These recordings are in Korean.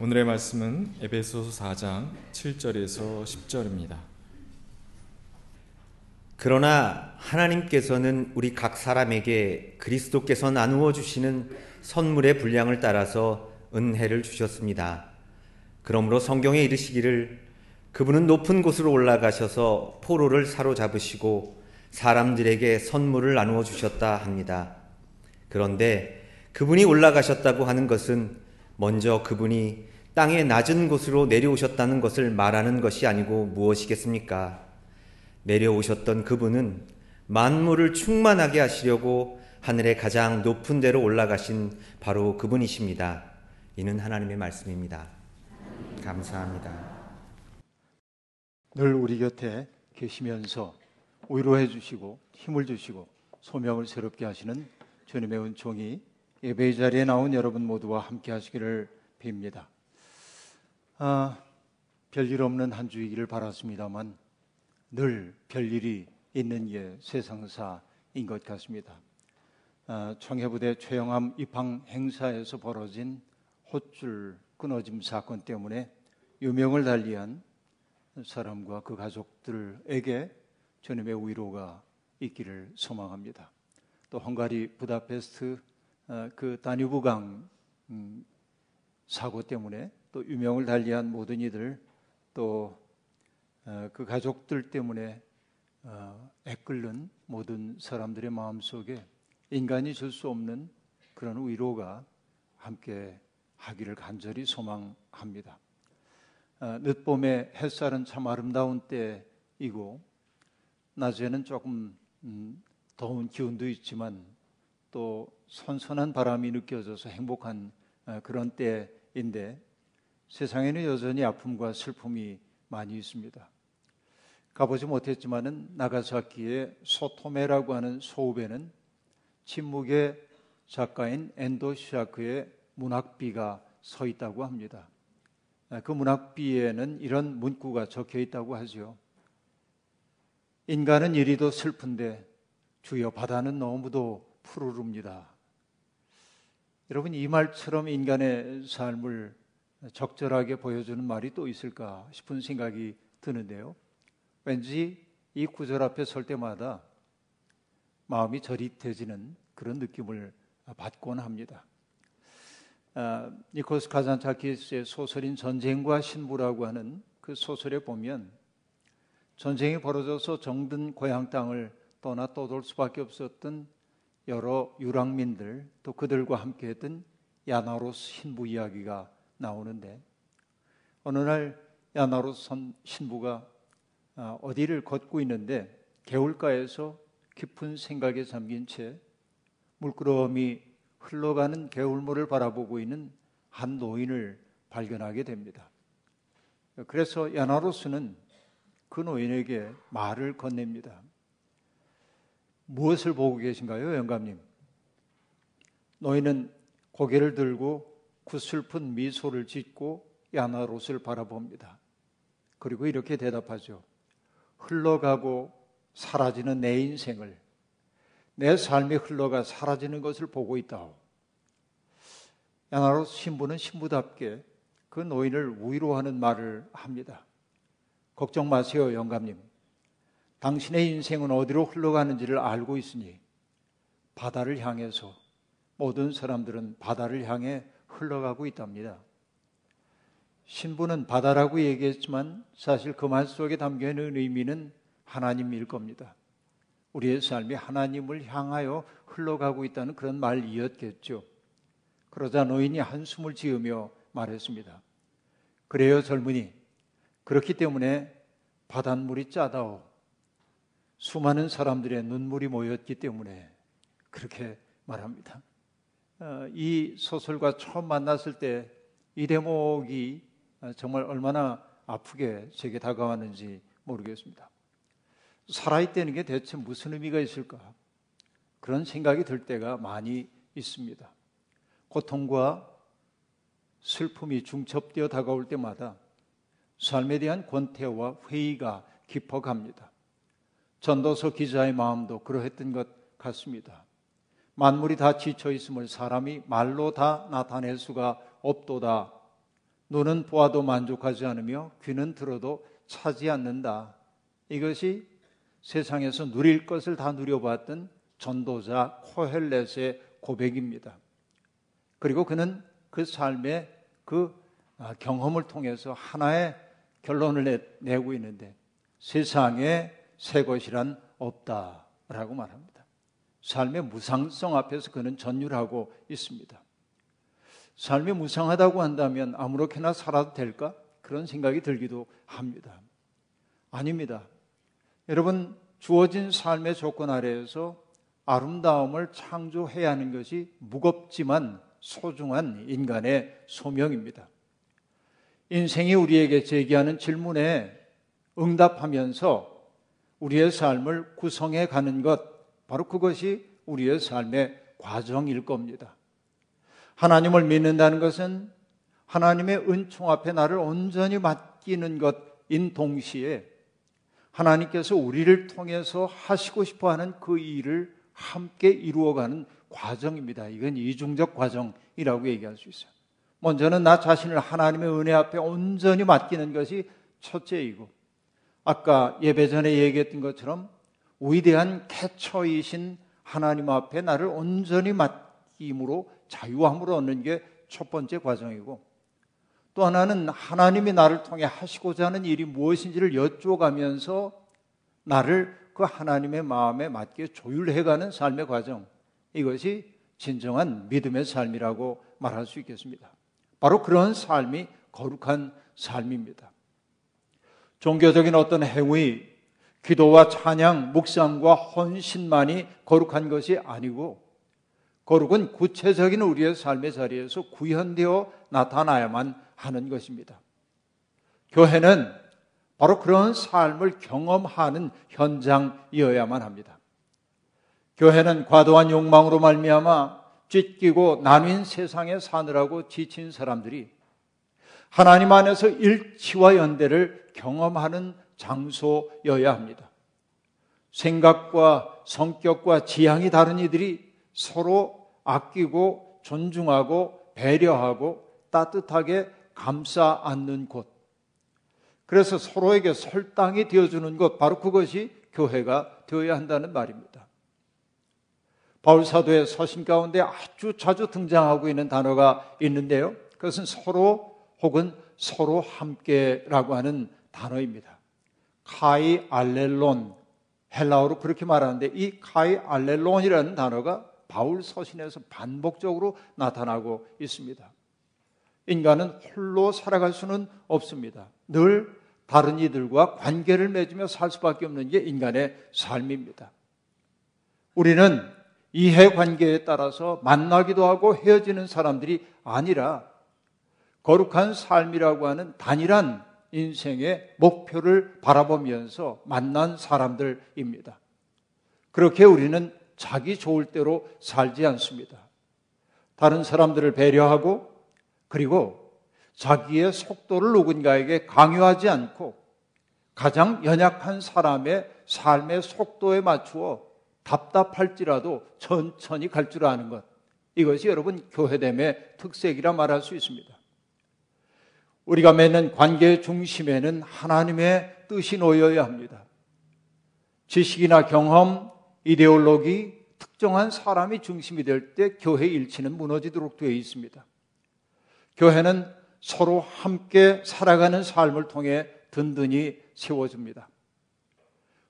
오늘의 말씀은 에베소서 4장 7절에서 10절입니다. 그러나 하나님께서는 우리 각 사람에게 그리스도께서 나누어 주시는 선물의 분량을 따라서 은혜를 주셨습니다. 그러므로 성경에 이르시기를 그분은 높은 곳으로 올라가셔서 포로를 사로잡으시고 사람들에게 선물을 나누어 주셨다 합니다. 그런데 그분이 올라가셨다고 하는 것은 먼저 그분이 땅의 낮은 곳으로 내려오셨다는 것을 말하는 것이 아니고 무엇이겠습니까? 내려오셨던 그분은 만물을 충만하게 하시려고 하늘의 가장 높은 데로 올라가신 바로 그분이십니다. 이는 하나님의 말씀입니다. 감사합니다. 늘 우리 곁에 계시면서 위로해 주시고 힘을 주시고 소명을 새롭게 하시는 주님의 은총이 예배의 자리에 나온 여러분 모두와 함께 하시기를 빕니다. 아, 별일 없는 한 주이기를 바랐습니다만 늘 별일이 있는 게 세상사인 것 같습니다. 아, 청해부대 최영암 입항 행사에서 벌어진 호줄 끊어짐 사건 때문에 유명을 달리한 사람과 그 가족들에게 주님의 위로가 있기를 소망합니다. 또 헝가리 부다페스트 어, 그 다뉴브강 음, 사고 때문에 또 유명을 달리한 모든 이들 또그 어, 가족들 때문에 어, 애끓는 모든 사람들의 마음 속에 인간이 줄 수 없는 그런 위로가 함께 하기를 간절히 소망합니다. 늦봄의 햇살은 참 아름다운 때이고 낮에는 조금 음, 더운 기운도 있지만 또 선선한 바람이 느껴져서 행복한 어, 그런 때인데 세상에는 여전히 아픔과 슬픔이 많이 있습니다. 가보지 못했지만은 나가사키의 소토메라고 하는 소읍에는 침묵의 작가인 엔도 시아크의 문학비가 서 있다고 합니다. 아, 그 문학비에는 이런 문구가 적혀 있다고 하죠. 인간은 이리도 슬픈데 주여 바다는 너무도 푸르릅니다. 여러분 이 말처럼 인간의 삶을 적절하게 보여주는 말이 또 있을까 싶은 생각이 드는데요. 왠지 이 구절 앞에 설 때마다 마음이 저릿해지는 그런 느낌을 받곤 합니다. 아, 니코스 카잔차키스의 소설인 전쟁과 신부라고 하는 그 소설에 보면 전쟁이 벌어져서 정든 고향 땅을 떠나 떠돌 수밖에 없었던 여러 유랑민들 또 그들과 함께했던 야나로스 신부 이야기가 나오는데 어느 날 야나로스 신부가 아, 어디를 걷고 있는데 개울가에서 깊은 생각에 잠긴 채 물끄러미 흘러가는 개울물을 바라보고 있는 한 노인을 발견하게 됩니다. 그래서 야나로스는 그 노인에게 말을 건넵니다. 무엇을 보고 계신가요, 영감님? 노인은 고개를 들고 구슬픈 미소를 짓고 야나롯을 바라봅니다. 그리고 이렇게 대답하죠. 흘러가고 사라지는 내 인생을 내 삶이 흘러가 사라지는 것을 보고 있다오. 야나롯 신부는 신부답게 그 노인을 위로하는 말을 합니다. 걱정 마세요, 영감님. 당신의 인생은 어디로 흘러가는지를 알고 있으니 바다를 향해서 모든 사람들은 바다를 향해 흘러가고 있답니다. 신부는 바다라고 얘기했지만 사실 그 말 속에 담겨 있는 의미는 하나님일 겁니다. 우리의 삶이 하나님을 향하여 흘러가고 있다는 그런 말이었겠죠. 그러자 노인이 한숨을 지으며 말했습니다. 그래요, 젊은이. 그렇기 때문에 바닷물이 짜다오. 수많은 사람들의 눈물이 모였기 때문에 그렇게 말합니다. 어, 이 소설과 처음 만났을 때 이 대목이 정말 얼마나 아프게 제게 다가왔는지 모르겠습니다. 살아있다는 게 대체 무슨 의미가 있을까? 그런 생각이 들 때가 많이 있습니다. 고통과 슬픔이 중첩되어 다가올 때마다 삶에 대한 권태와 회의가 깊어갑니다. 전도서 기자의 마음도 그러했던 것 같습니다. 만물이 다 지쳐 있음을 사람이 말로 다 나타낼 수가 없도다. 눈은 보아도 만족하지 않으며 귀는 들어도 차지 않는다. 이것이 세상에서 누릴 것을 다 누려봤던 전도자 코헬렛의 고백입니다. 그리고 그는 그 삶의 그 아, 경험을 통해서 하나의 결론을 내, 고 있는데 세상에 새 것이란 없다라고 말합니다. 삶의 무상성 앞에서 그는 전율하고 있습니다. 삶이 무상하다고 한다면 아무렇게나 살아도 될까? 그런 생각이 들기도 합니다. 아닙니다. 여러분, 주어진 삶의 조건 아래에서 아름다움을 창조해야 하는 것이 무겁지만 소중한 인간의 소명입니다. 인생이 우리에게 제기하는 질문에 응답하면서 우리의 삶을 구성해 가는 것, 바로 그것이 우리의 삶의 과정일 겁니다. 하나님을 믿는다는 것은 하나님의 은총 앞에 나를 온전히 맡기는 것인 동시에 하나님께서 우리를 통해서 하시고 싶어 하는 그 일을 함께 이루어가는 과정입니다. 이건 이중적 과정이라고 얘기할 수 있어요. 먼저는 나 자신을 하나님의 은혜 앞에 온전히 맡기는 것이 첫째이고, 아까 예배 전에 얘기했던 것처럼 위대한 캐처이신 하나님 앞에 나를 온전히 맡김으로 자유함을 얻는 게 첫 번째 과정이고 또 하나는 하나님이 나를 통해 하시고자 하는 일이 무엇인지를 여쭤가면서 나를 그 하나님의 마음에 맞게 조율해가는 삶의 과정 이것이 진정한 믿음의 삶이라고 말할 수 있겠습니다. 바로 그런 삶이 거룩한 삶입니다. 종교적인 어떤 행위, 기도와 찬양, 묵상과 헌신만이 거룩한 것이 아니고 거룩은 구체적인 우리의 삶의 자리에서 구현되어 나타나야만 하는 것입니다. 교회는 바로 그런 삶을 경험하는 현장이어야만 합니다. 교회는 과도한 욕망으로 말미암아 찢기고 나뉜 세상에 사느라고 지친 사람들이 하나님 안에서 일치와 연대를 경험하는 장소여야 합니다. 생각과 성격과 지향이 다른 이들이 서로 아끼고 존중하고 배려하고 따뜻하게 감싸 안는 곳. 그래서 서로에게 설당이 되어주는 것, 바로 그것이 교회가 되어야 한다는 말입니다. 바울 사도의 서신 가운데 아주 자주 등장하고 있는 단어가 있는데요. 그것은 서로 혹은 서로 함께라고 하는 단어입니다. 카이 알렐론, 헬라어로 그렇게 말하는데 이 카이 알렐론이라는 단어가 바울 서신에서 반복적으로 나타나고 있습니다. 인간은 홀로 살아갈 수는 없습니다. 늘 다른 이들과 관계를 맺으며 살 수밖에 없는 게 인간의 삶입니다. 우리는 이해 관계에 따라서 만나기도 하고 헤어지는 사람들이 아니라 거룩한 삶이라고 하는 단일한 인생의 목표를 바라보면서 만난 사람들입니다. 그렇게 우리는 자기 좋을 대로 살지 않습니다. 다른 사람들을 배려하고 그리고 자기의 속도를 누군가에게 강요하지 않고 가장 연약한 사람의 삶의 속도에 맞추어 답답할지라도 천천히 갈 줄 아는 것. 이것이 여러분 교회됨의 특색이라 말할 수 있습니다. 우리가 맺는 관계의 중심에는 하나님의 뜻이 놓여야 합니다. 지식이나 경험, 이데올로기, 특정한 사람이 중심이 될 때 교회 일치는 무너지도록 되어 있습니다. 교회는 서로 함께 살아가는 삶을 통해 든든히 세워집니다.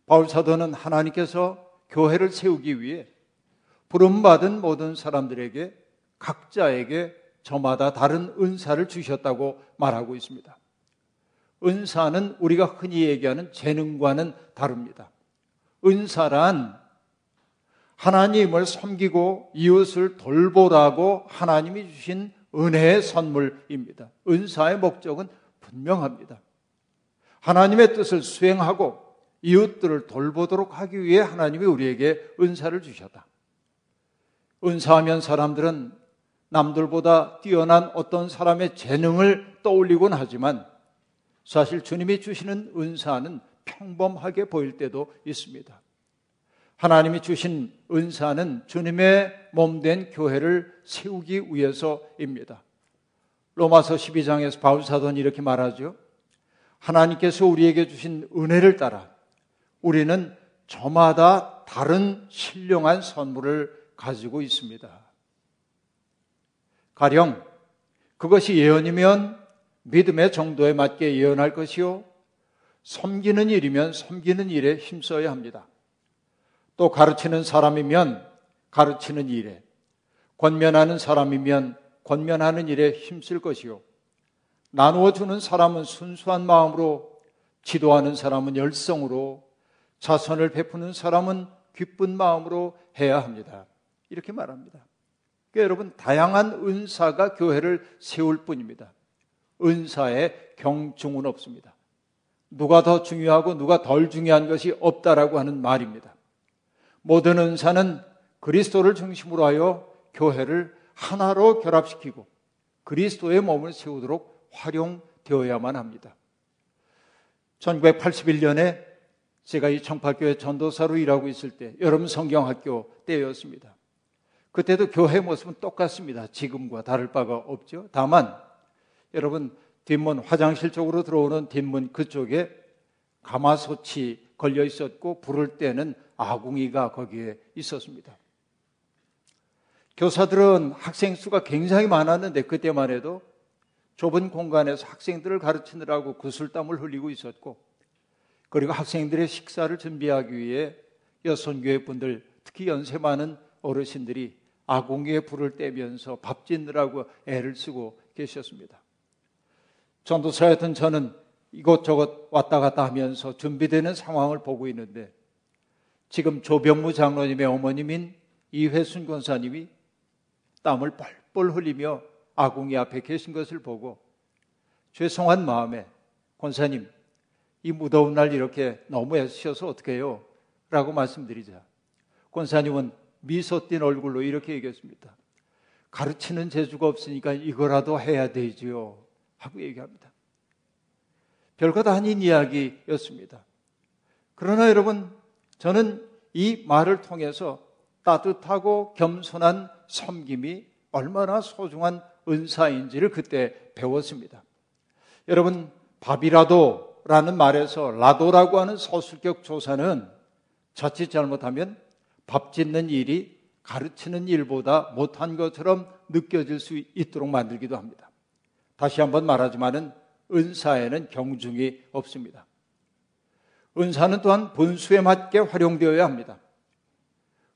바울 사도는 하나님께서 교회를 세우기 위해 부름받은 모든 사람들에게 각자에게 저마다 다른 은사를 주셨다고 말하고 있습니다. 은사는 우리가 흔히 얘기하는 재능과는 다릅니다. 은사란 하나님을 섬기고 이웃을 돌보라고 하나님이 주신 은혜의 선물입니다. 은사의 목적은 분명합니다. 하나님의 뜻을 수행하고 이웃들을 돌보도록 하기 위해 하나님이 우리에게 은사를 주셨다. 은사하면 사람들은 남들보다 뛰어난 어떤 사람의 재능을 떠올리곤 하지만 사실 주님이 주시는 은사는 평범하게 보일 때도 있습니다. 하나님이 주신 은사는 주님의 몸된 교회를 세우기 위해서입니다. 로마서 12장에서 바울 사도는 이렇게 말하죠. 하나님께서 우리에게 주신 은혜를 따라 우리는 저마다 다른 신령한 선물을 가지고 있습니다. 가령 그것이 예언이면 믿음의 정도에 맞게 예언할 것이요. 섬기는 일이면 섬기는 일에 힘써야 합니다. 또 가르치는 사람이면 가르치는 일에, 권면하는 사람이면 권면하는 일에 힘쓸 것이요. 나누어 주는 사람은 순수한 마음으로, 지도하는 사람은 열성으로, 자선을 베푸는 사람은 기쁜 마음으로 해야 합니다. 이렇게 말합니다. 그러니까 여러분, 다양한 은사가 교회를 세울 뿐입니다. 은사에 경중은 없습니다. 누가 더 중요하고 누가 덜 중요한 것이 없다라고 하는 말입니다. 모든 은사는 그리스도를 중심으로 하여 교회를 하나로 결합시키고 그리스도의 몸을 세우도록 활용되어야만 합니다. 1981년에 제가 이 청파교회 전도사로 일하고 있을 때 여러분 성경학교 때였습니다. 그때도 교회 모습은 똑같습니다. 지금과 다를 바가 없죠. 다만 여러분 뒷문 화장실 쪽으로 들어오는 뒷문 그쪽에 가마솥이 걸려 있었고 부를 때는 아궁이가 거기에 있었습니다. 교사들은 학생 수가 굉장히 많았는데 그때만 해도 좁은 공간에서 학생들을 가르치느라고 구슬땀을 흘리고 있었고 그리고 학생들의 식사를 준비하기 위해 여선교회 분들 특히 연세 많은 어르신들이 아궁이에 불을 떼면서 밥 짓느라고 애를 쓰고 계셨습니다. 전도사였던 저는 이곳저곳 왔다 갔다 하면서 준비되는 상황을 보고 있는데 지금 조병무 장로님의 어머님인 이회순 권사님이 땀을 뻘뻘 흘리며 아궁이 앞에 계신 것을 보고 죄송한 마음에 권사님 이 무더운 날 이렇게 너무 애쓰셔서 어떻게 해요? 라고 말씀드리자 권사님은 미소 띤 얼굴로 이렇게 얘기했습니다. 가르치는 재주가 없으니까 이거라도 해야 되지요. 하고 얘기합니다. 별것 아닌 이야기였습니다. 그러나 여러분, 저는 이 말을 통해서 따뜻하고 겸손한 섬김이 얼마나 소중한 은사인지를 그때 배웠습니다. 여러분, 밥이라도 라는 말에서 라도라고 하는 서술격 조사는 자칫 잘못하면 밥 짓는 일이 가르치는 일보다 못한 것처럼 느껴질 수 있도록 만들기도 합니다. 다시 한번 말하지만은 은사에는 경중이 없습니다. 은사는 또한 본수에 맞게 활용되어야 합니다.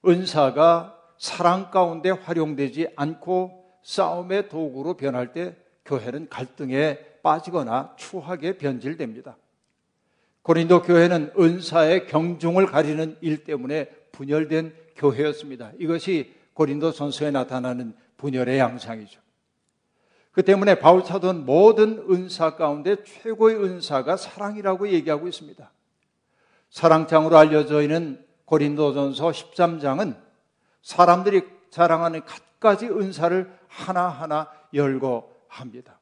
은사가 사랑 가운데 활용되지 않고 싸움의 도구로 변할 때 교회는 갈등에 빠지거나 추하게 변질됩니다. 고린도 교회는 은사의 경중을 가리는 일 때문에 분열된 교회였습니다. 이것이 고린도 선서에 나타나는 분열의 양상이죠. 그 때문에 바울 사도는 모든 은사 가운데 최고의 은사가 사랑이라고 얘기하고 있습니다. 사랑장으로 알려져 있는 고린도전서 13장은 사람들이 자랑하는 갖가지 은사를 하나하나 열거합니다.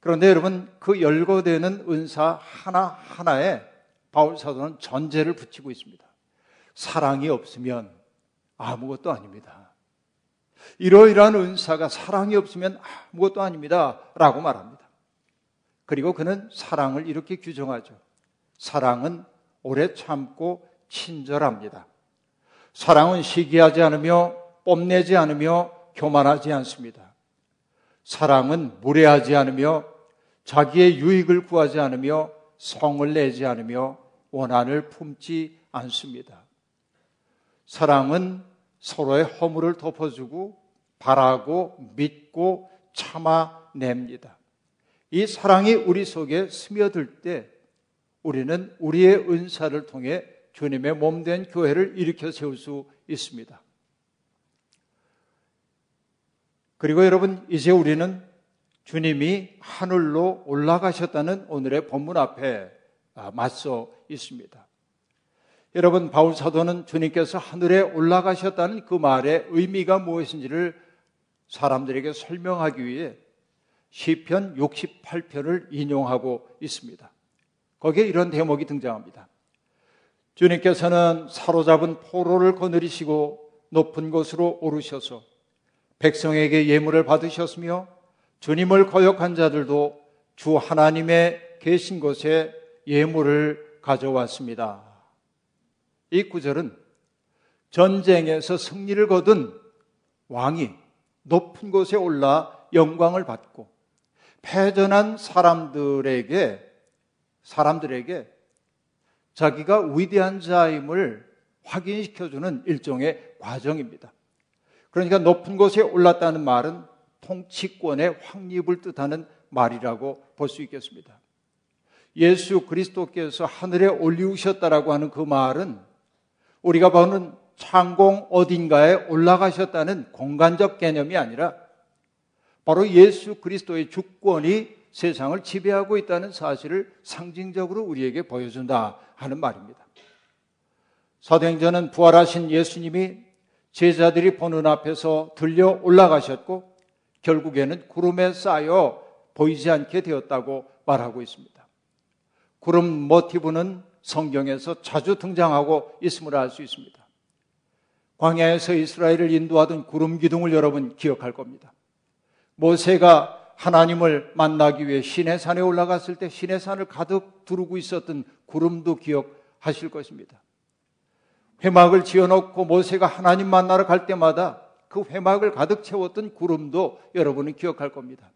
그런데 여러분 그 열거되는 은사 하나하나에 바울 사도는 전제를 붙이고 있습니다. 사랑이 없으면 아무것도 아닙니다. 이러이러한 은사가 사랑이 없으면 아무것도 아닙니다. 라고 말합니다. 그리고 그는 사랑을 이렇게 규정하죠. 사랑은 오래 참고 친절합니다. 사랑은 시기하지 않으며 뽐내지 않으며 교만하지 않습니다. 사랑은 무례하지 않으며 자기의 유익을 구하지 않으며 성을 내지 않으며 원한을 품지 않습니다. 사랑은 서로의 허물을 덮어주고 바라고 믿고 참아냅니다. 이 사랑이 우리 속에 스며들 때 우리는 우리의 은사를 통해 주님의 몸 된 교회를 일으켜 세울 수 있습니다. 그리고 여러분, 이제 우리는 주님이 하늘로 올라가셨다는 오늘의 본문 앞에 아, 맞서 있습니다. 여러분 바울 사도는 주님께서 하늘에 올라가셨다는 그 말의 의미가 무엇인지를 사람들에게 설명하기 위해 시편 68편을 인용하고 있습니다. 거기에 이런 대목이 등장합니다. 주님께서는 사로잡은 포로를 거느리시고 높은 곳으로 오르셔서 백성에게 예물을 받으셨으며 주님을 거역한 자들도 주 하나님의 계신 곳에 예물을 가져왔습니다. 이 구절은 전쟁에서 승리를 거둔 왕이 높은 곳에 올라 영광을 받고 패전한 사람들에게 사람들에게 자기가 위대한 자임을 확인시켜주는 일종의 과정입니다. 그러니까 높은 곳에 올랐다는 말은 통치권의 확립을 뜻하는 말이라고 볼 수 있겠습니다. 예수 그리스도께서 하늘에 올리우셨다라고 하는 그 말은 우리가 보는 창공 어딘가에 올라가셨다는 공간적 개념이 아니라 바로 예수 그리스도의 주권이 세상을 지배하고 있다는 사실을 상징적으로 우리에게 보여준다 하는 말입니다. 사도행전은 부활하신 예수님이 제자들이 보는 앞에서 들려 올라가셨고 결국에는 구름에 쌓여 보이지 않게 되었다고 말하고 있습니다. 구름 모티브는 성경에서 자주 등장하고 있음을 알 수 있습니다. 광야에서 이스라엘을 인도하던 구름 기둥을 여러분 기억할 겁니다. 모세가 하나님을 만나기 위해 신의 산에 올라갔을 때 신의 산을 가득 두르고 있었던 구름도 기억하실 것입니다. 회막을 지어놓고 모세가 하나님 만나러 갈 때마다 그 회막을 가득 채웠던 구름도 여러분은 기억할 겁니다.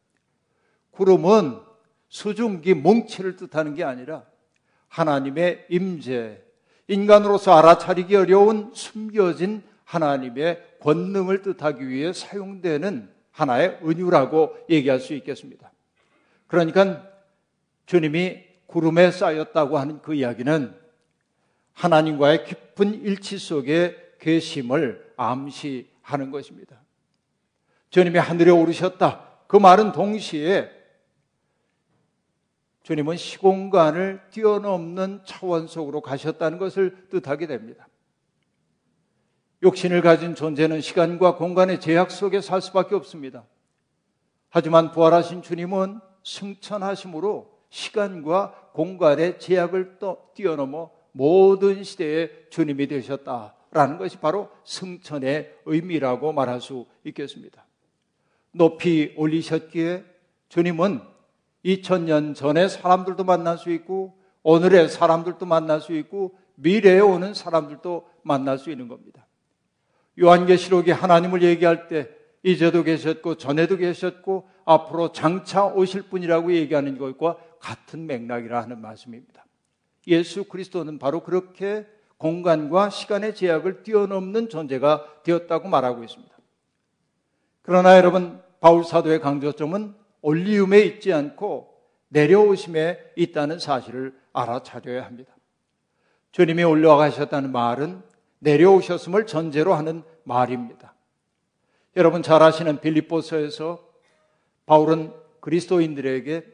구름은 수증기 뭉치를 뜻하는 게 아니라 하나님의 임재, 인간으로서 알아차리기 어려운 숨겨진 하나님의 권능을 뜻하기 위해 사용되는 하나의 은유라고 얘기할 수 있겠습니다. 그러니까 주님이 구름에 쌓였다고 하는 그 이야기는 하나님과의 깊은 일치 속에 계심을 암시하는 것입니다. 주님이 하늘에 오르셨다. 그 말은 동시에 주님은 시공간을 뛰어넘는 차원 속으로 가셨다는 것을 뜻하게 됩니다. 욕신을 가진 존재는 시간과 공간의 제약 속에 살 수밖에 없습니다. 하지만 부활하신 주님은 승천하심으로 시간과 공간의 제약을 뛰어넘어 모든 시대의 주님이 되셨다라는 것이 바로 승천의 의미라고 말할 수 있겠습니다. 높이 올리셨기에 주님은 2000년 전에 사람들도 만날 수 있고 오늘의 사람들도 만날 수 있고 미래에 오는 사람들도 만날 수 있는 겁니다. 요한계시록이 하나님을 얘기할 때 이제도 계셨고 전에도 계셨고 앞으로 장차 오실 분이라고 얘기하는 것과 같은 맥락이라 하는 말씀입니다. 예수 그리스도는 바로 그렇게 공간과 시간의 제약을 뛰어넘는 존재가 되었다고 말하고 있습니다. 그러나 여러분 바울 사도의 강조점은 올리움에 있지 않고 내려오심에 있다는 사실을 알아차려야 합니다. 주님이 올라가셨다는 말은 내려오셨음을 전제로 하는 말입니다. 여러분 잘 아시는 빌립보서에서 바울은 그리스도인들에게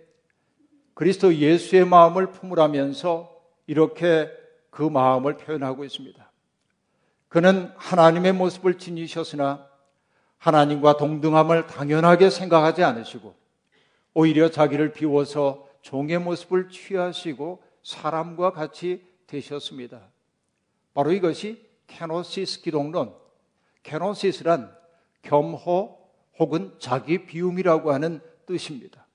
그리스도 예수의 마음을 품으라면서 이렇게 그 마음을 표현하고 있습니다. 그는 하나님의 모습을 지니셨으나 하나님과 동등함을 당연하게 생각하지 않으시고 오히려 자기를 비워서 종의 모습을 취하시고 사람과 같이 되셨습니다. 바로 이것이 kenosis 기독론, kenosis란 겸호 혹은 자기 비움이라고 하는 뜻입니다.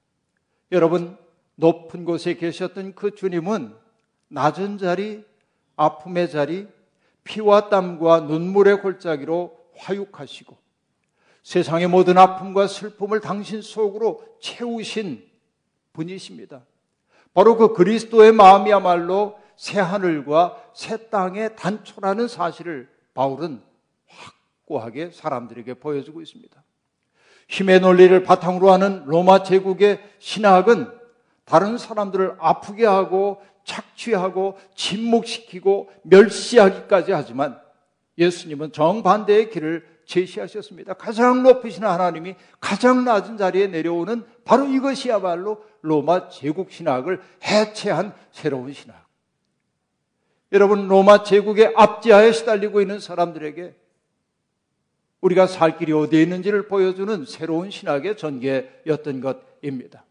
여러분, 높은 곳에 계셨던 그 주님은 낮은 자리, 아픔의 자리, 피와 땀과 눈물의 골짜기로 화육하시고 세상의 모든 아픔과 슬픔을 당신 속으로 채우신 분이십니다. 바로 그 그리스도의 마음이야말로 새 하늘과 새 땅의 단초라는 사실을 바울은 확고하게 사람들에게 보여주고 있습니다. 힘의 논리를 바탕으로 하는 로마 제국의 신학은 다른 사람들을 아프게 하고 착취하고 침묵시키고 멸시하기까지 하지만 예수님은 정반대의 길을 제시하셨습니다. 가장 높으신 하나님이 가장 낮은 자리에 내려오는 바로 이것이야말로 로마 제국 신학을 해체한 새로운 신학. 여러분 로마 제국의 압제하에 시달리고 있는 사람들에게 우리가 살 길이 어디에 있는지를 보여주는 새로운 신학의 전개였던 것입니다.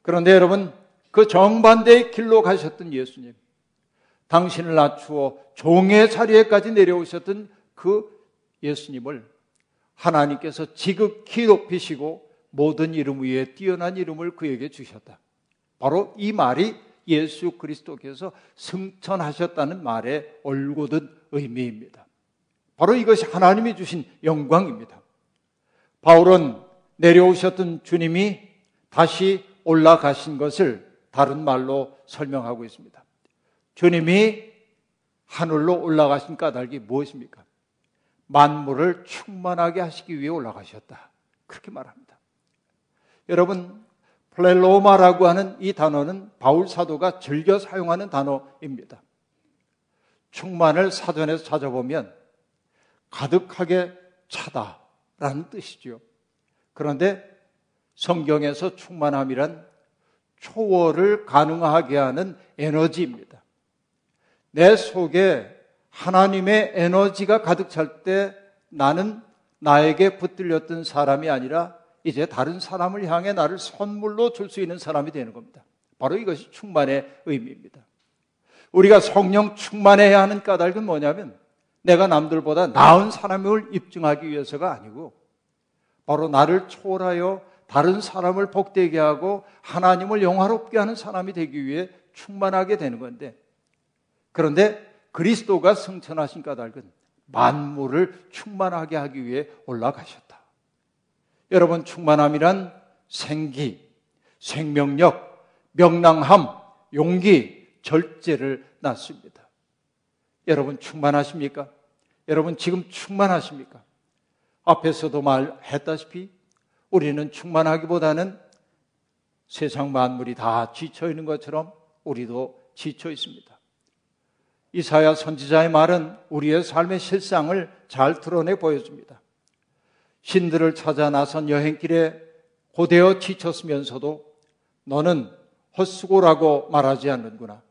그런데 여러분 그 정반대의 길로 가셨던 예수님, 당신을 낮추어 종의 자리에까지 내려오셨던 그 예수님을 하나님께서 지극히 높이시고 모든 이름 위에 뛰어난 이름을 그에게 주셨다. 바로 이 말이 예수 그리스도께서 승천하셨다는 말의 올곧은 의미입니다. 바로 이것이 하나님이 주신 영광입니다. 바울은 내려오셨던 주님이 다시 올라가신 것을 다른 말로 설명하고 있습니다. 주님이 하늘로 올라가신 까닭이 무엇입니까? 만물을 충만하게 하시기 위해 올라가셨다. 그렇게 말합니다. 여러분, 플렐로마라고 하는 이 단어는 바울 사도가 즐겨 사용하는 단어입니다. 충만을 사전에서 찾아보면 가득하게 차다라는 뜻이죠. 그런데 성경에서 충만함이란 초월을 가능하게 하는 에너지입니다. 내 속에 하나님의 에너지가 가득 찰 때 나는 나에게 붙들렸던 사람이 아니라 이제 다른 사람을 향해 나를 선물로 줄 수 있는 사람이 되는 겁니다. 바로 이것이 충만의 의미입니다. 우리가 성령 충만해야 하는 까닭은 뭐냐면 내가 남들보다 나은 사람을 입증하기 위해서가 아니고 바로 나를 초월하여 다른 사람을 복되게 하고 하나님을 영화롭게 하는 사람이 되기 위해 충만하게 되는 건데 그런데 그리스도가 승천하신 까닭은 만물을 충만하게 하기 위해 올라가셨다. 여러분 충만함이란 생기, 생명력, 명랑함, 용기, 절제를 낳습니다. 여러분 충만하십니까? 여러분 지금 충만하십니까? 앞에서도 말했다시피 우리는 충만하기보다는 세상 만물이 다 지쳐 있는 것처럼 우리도 지쳐 있습니다. 이사야 선지자의 말은 우리의 삶의 실상을 잘 드러내 보여줍니다. 신들을 찾아 나선 여행길에 고되어 지쳤으면서도 너는 헛수고라고 말하지 않는구나.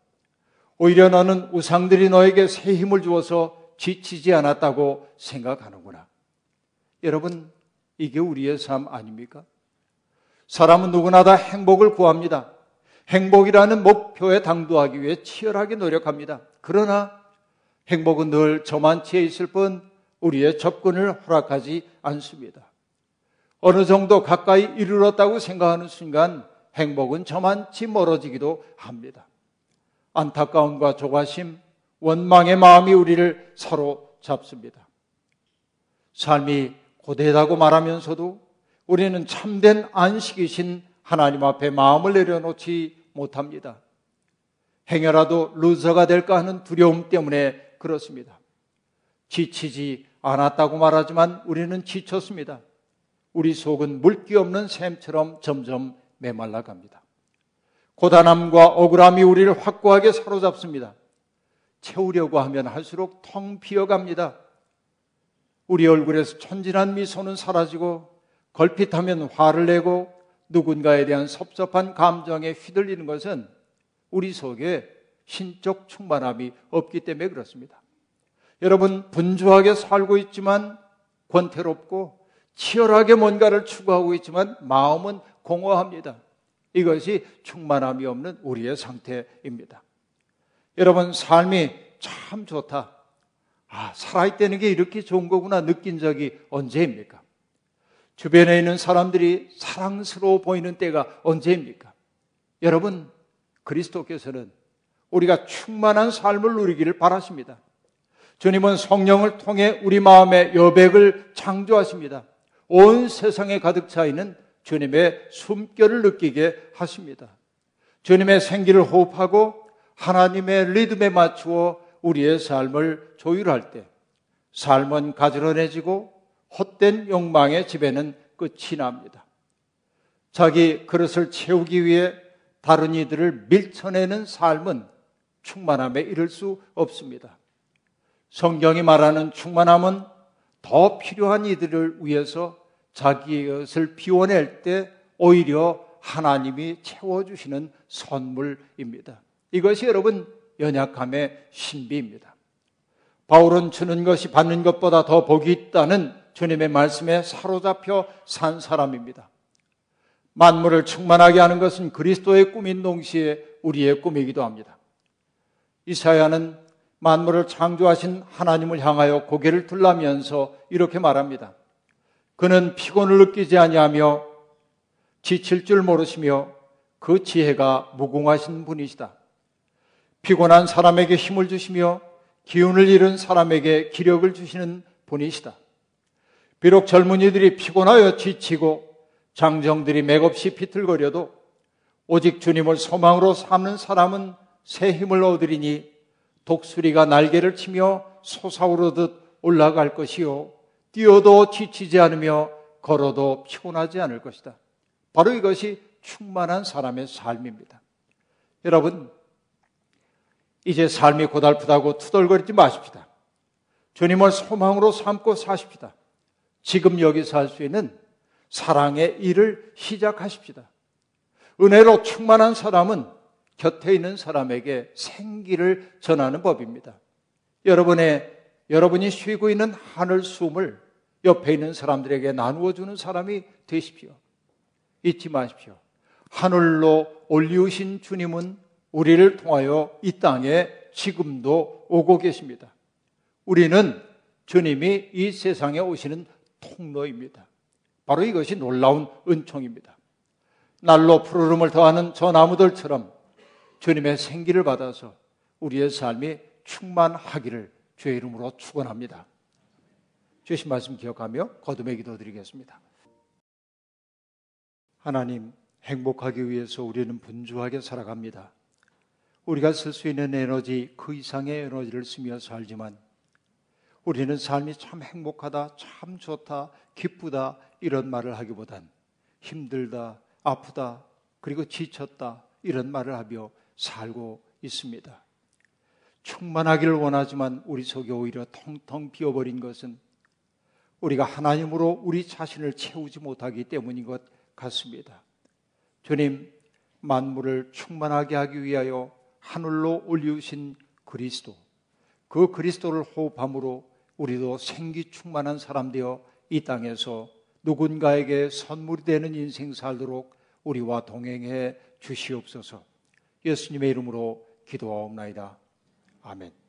오히려 너는 우상들이 너에게 새 힘을 주어서 지치지 않았다고 생각하는구나. 여러분, 이게 우리의 삶 아닙니까? 사람은 누구나 다 행복을 구합니다. 행복이라는 목표에 당도하기 위해 치열하게 노력합니다. 그러나 행복은 늘 저만치에 있을 뿐 우리의 접근을 허락하지 않습니다. 어느 정도 가까이 이르렀다고 생각하는 순간 행복은 저만치 멀어지기도 합니다. 안타까움과 조바심, 원망의 마음이 우리를 서로 잡습니다. 삶이 고되다고 말하면서도 우리는 참된 안식이신 하나님 앞에 마음을 내려놓지 못합니다. 행여라도 루저가 될까 하는 두려움 때문에 그렇습니다. 지치지 않았다고 말하지만 우리는 지쳤습니다. 우리 속은 물기 없는 샘처럼 점점 메말라 갑니다. 고단함과 억울함이 우리를 확고하게 사로잡습니다. 채우려고 하면 할수록 텅 비어갑니다. 우리 얼굴에서 천진한 미소는 사라지고 걸핏하면 화를 내고 누군가에 대한 섭섭한 감정에 휘둘리는 것은 우리 속에 신적 충만함이 없기 때문에 그렇습니다. 여러분, 분주하게 살고 있지만 권태롭고 치열하게 뭔가를 추구하고 있지만 마음은 공허합니다. 이것이 충만함이 없는 우리의 상태입니다. 여러분, 삶이 참 좋다. 아, 살아있다는 게 이렇게 좋은 거구나 느낀 적이 언제입니까? 주변에 있는 사람들이 사랑스러워 보이는 때가 언제입니까? 여러분, 그리스도께서는 우리가 충만한 삶을 누리기를 바라십니다. 주님은 성령을 통해 우리 마음의 여백을 창조하십니다. 온 세상에 가득 차 있는 주님의 숨결을 느끼게 하십니다. 주님의 생기를 호흡하고 하나님의 리듬에 맞추어 우리의 삶을 조율할 때 삶은 가지런해지고 헛된 욕망의 집에는 끝이 납니다. 자기 그릇을 채우기 위해 다른 이들을 밀쳐내는 삶은 충만함에 이를 수 없습니다. 성경이 말하는 충만함은 더 필요한 이들을 위해서 자기의 것을 비워낼 때 오히려 하나님이 채워주시는 선물입니다. 이것이 여러분 연약함의 신비입니다. 바울은 주는 것이 받는 것보다 더 복이 있다는 주님의 말씀에 사로잡혀 산 사람입니다. 만물을 충만하게 하는 것은 그리스도의 꿈인 동시에 우리의 꿈이기도 합니다. 이사야는 만물을 창조하신 하나님을 향하여 고개를 들라면서 이렇게 말합니다. 그는 피곤을 느끼지 아니하며 지칠 줄 모르시며 그 지혜가 무궁하신 분이시다. 피곤한 사람에게 힘을 주시며 기운을 잃은 사람에게 기력을 주시는 분이시다. 비록 젊은이들이 피곤하여 지치고 장정들이 맥없이 비틀거려도 오직 주님을 소망으로 삼는 사람은 새 힘을 얻으리니 독수리가 날개를 치며 솟아오르듯 올라갈 것이요. 뛰어도 지치지 않으며 걸어도 피곤하지 않을 것이다. 바로 이것이 충만한 사람의 삶입니다. 여러분, 이제 삶이 고달프다고 투덜거리지 마십시다. 주님을 소망으로 삼고 사십시다. 지금 여기서 할 수 있는 사랑의 일을 시작하십시다. 은혜로 충만한 사람은 곁에 있는 사람에게 생기를 전하는 법입니다. 여러분의 여러분이 쉬고 있는 하늘 숨을 옆에 있는 사람들에게 나누어 주는 사람이 되십시오. 잊지 마십시오. 하늘로 올리우신 주님은 우리를 통하여 이 땅에 지금도 오고 계십니다. 우리는 주님이 이 세상에 오시는 통로입니다. 바로 이것이 놀라운 은총입니다. 날로 푸르름을 더하는 저 나무들처럼 주님의 생기를 받아서 우리의 삶이 충만하기를 주의 이름으로 축원합니다. 주신 말씀 기억하며 거듭의 기도 드리겠습니다. 하나님, 행복하기 위해서 우리는 분주하게 살아갑니다. 우리가 쓸 수 있는 에너지, 그 이상의 에너지를 쓰며 살지만 우리는 삶이 참 행복하다, 참 좋다, 기쁘다, 이런 말을 하기보단 힘들다, 아프다, 그리고 지쳤다, 이런 말을 하며 살고 있습니다. 충만하기를 원하지만 우리 속에 오히려 텅텅 비어버린 것은 우리가 하나님으로 우리 자신을 채우지 못하기 때문인 것 같습니다. 주님, 만물을 충만하게 하기 위하여 하늘로 올리우신 그리스도, 그 그리스도를 호흡함으로 우리도 생기 충만한 사람 되어 이 땅에서 누군가에게 선물이 되는 인생 살도록 우리와 동행해 주시옵소서. 예수님의 이름으로 기도하옵나이다. 아멘.